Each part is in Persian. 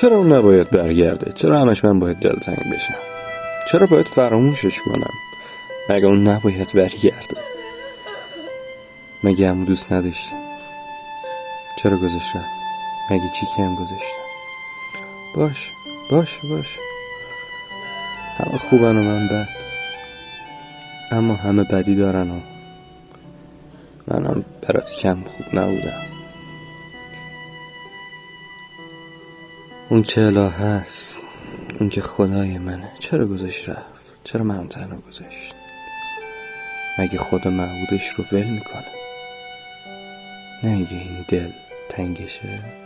چرا اون نباید برگرده؟ چرا همش من باید دلتنگ بشم؟ چرا باید فراموشش کنم؟ مگه اون نباید برگرده؟ مگه همون دوست نداشتم چرا گذاشت مگه چی کم گذاشتم؟ باش باش باش. همه خوبن و من بد. اما همه بدی دارن و منم برات کم خوب نبودم. اون که اله هست اون که خدای منه چرا گذاشت رفت؟ چرا من تنها گذاشت؟ مگه خدا معبودش رو ول می‌کنه؟ نمیگه این دل تنگشه؟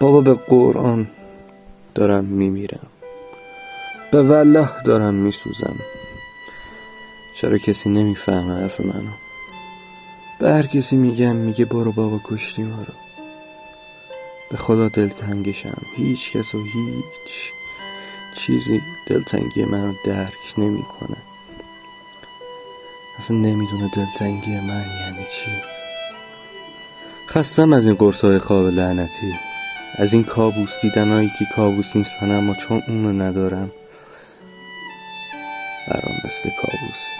بابا به قرآن دارم میمیرم. به والله دارم میسوزم. چرا کسی نمی‌فهمه حرف منو؟ به هر کسی میگم میگه برو بابا کشتی ما رو. به خدا دلتنگشم. هیچ کس و هیچ چیزی دلتنگی منو درک نمی‌کنه. اصلا نمی‌دونه دلتنگی من یعنی چی. خستم از این قرصای خواب لعنتی. از این کابوس دیدنهایی که کابوس نیستن اما چون اونو ندارم برام مثل کابوسه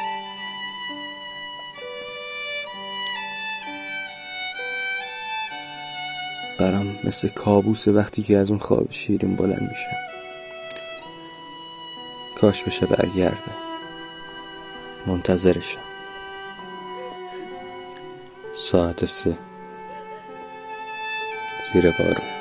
برام مثل کابوس وقتی که از اون خواب شیرین بلند میشم کاش بشه برگرده. منتظرشم. ساعت سه. زیر بارون.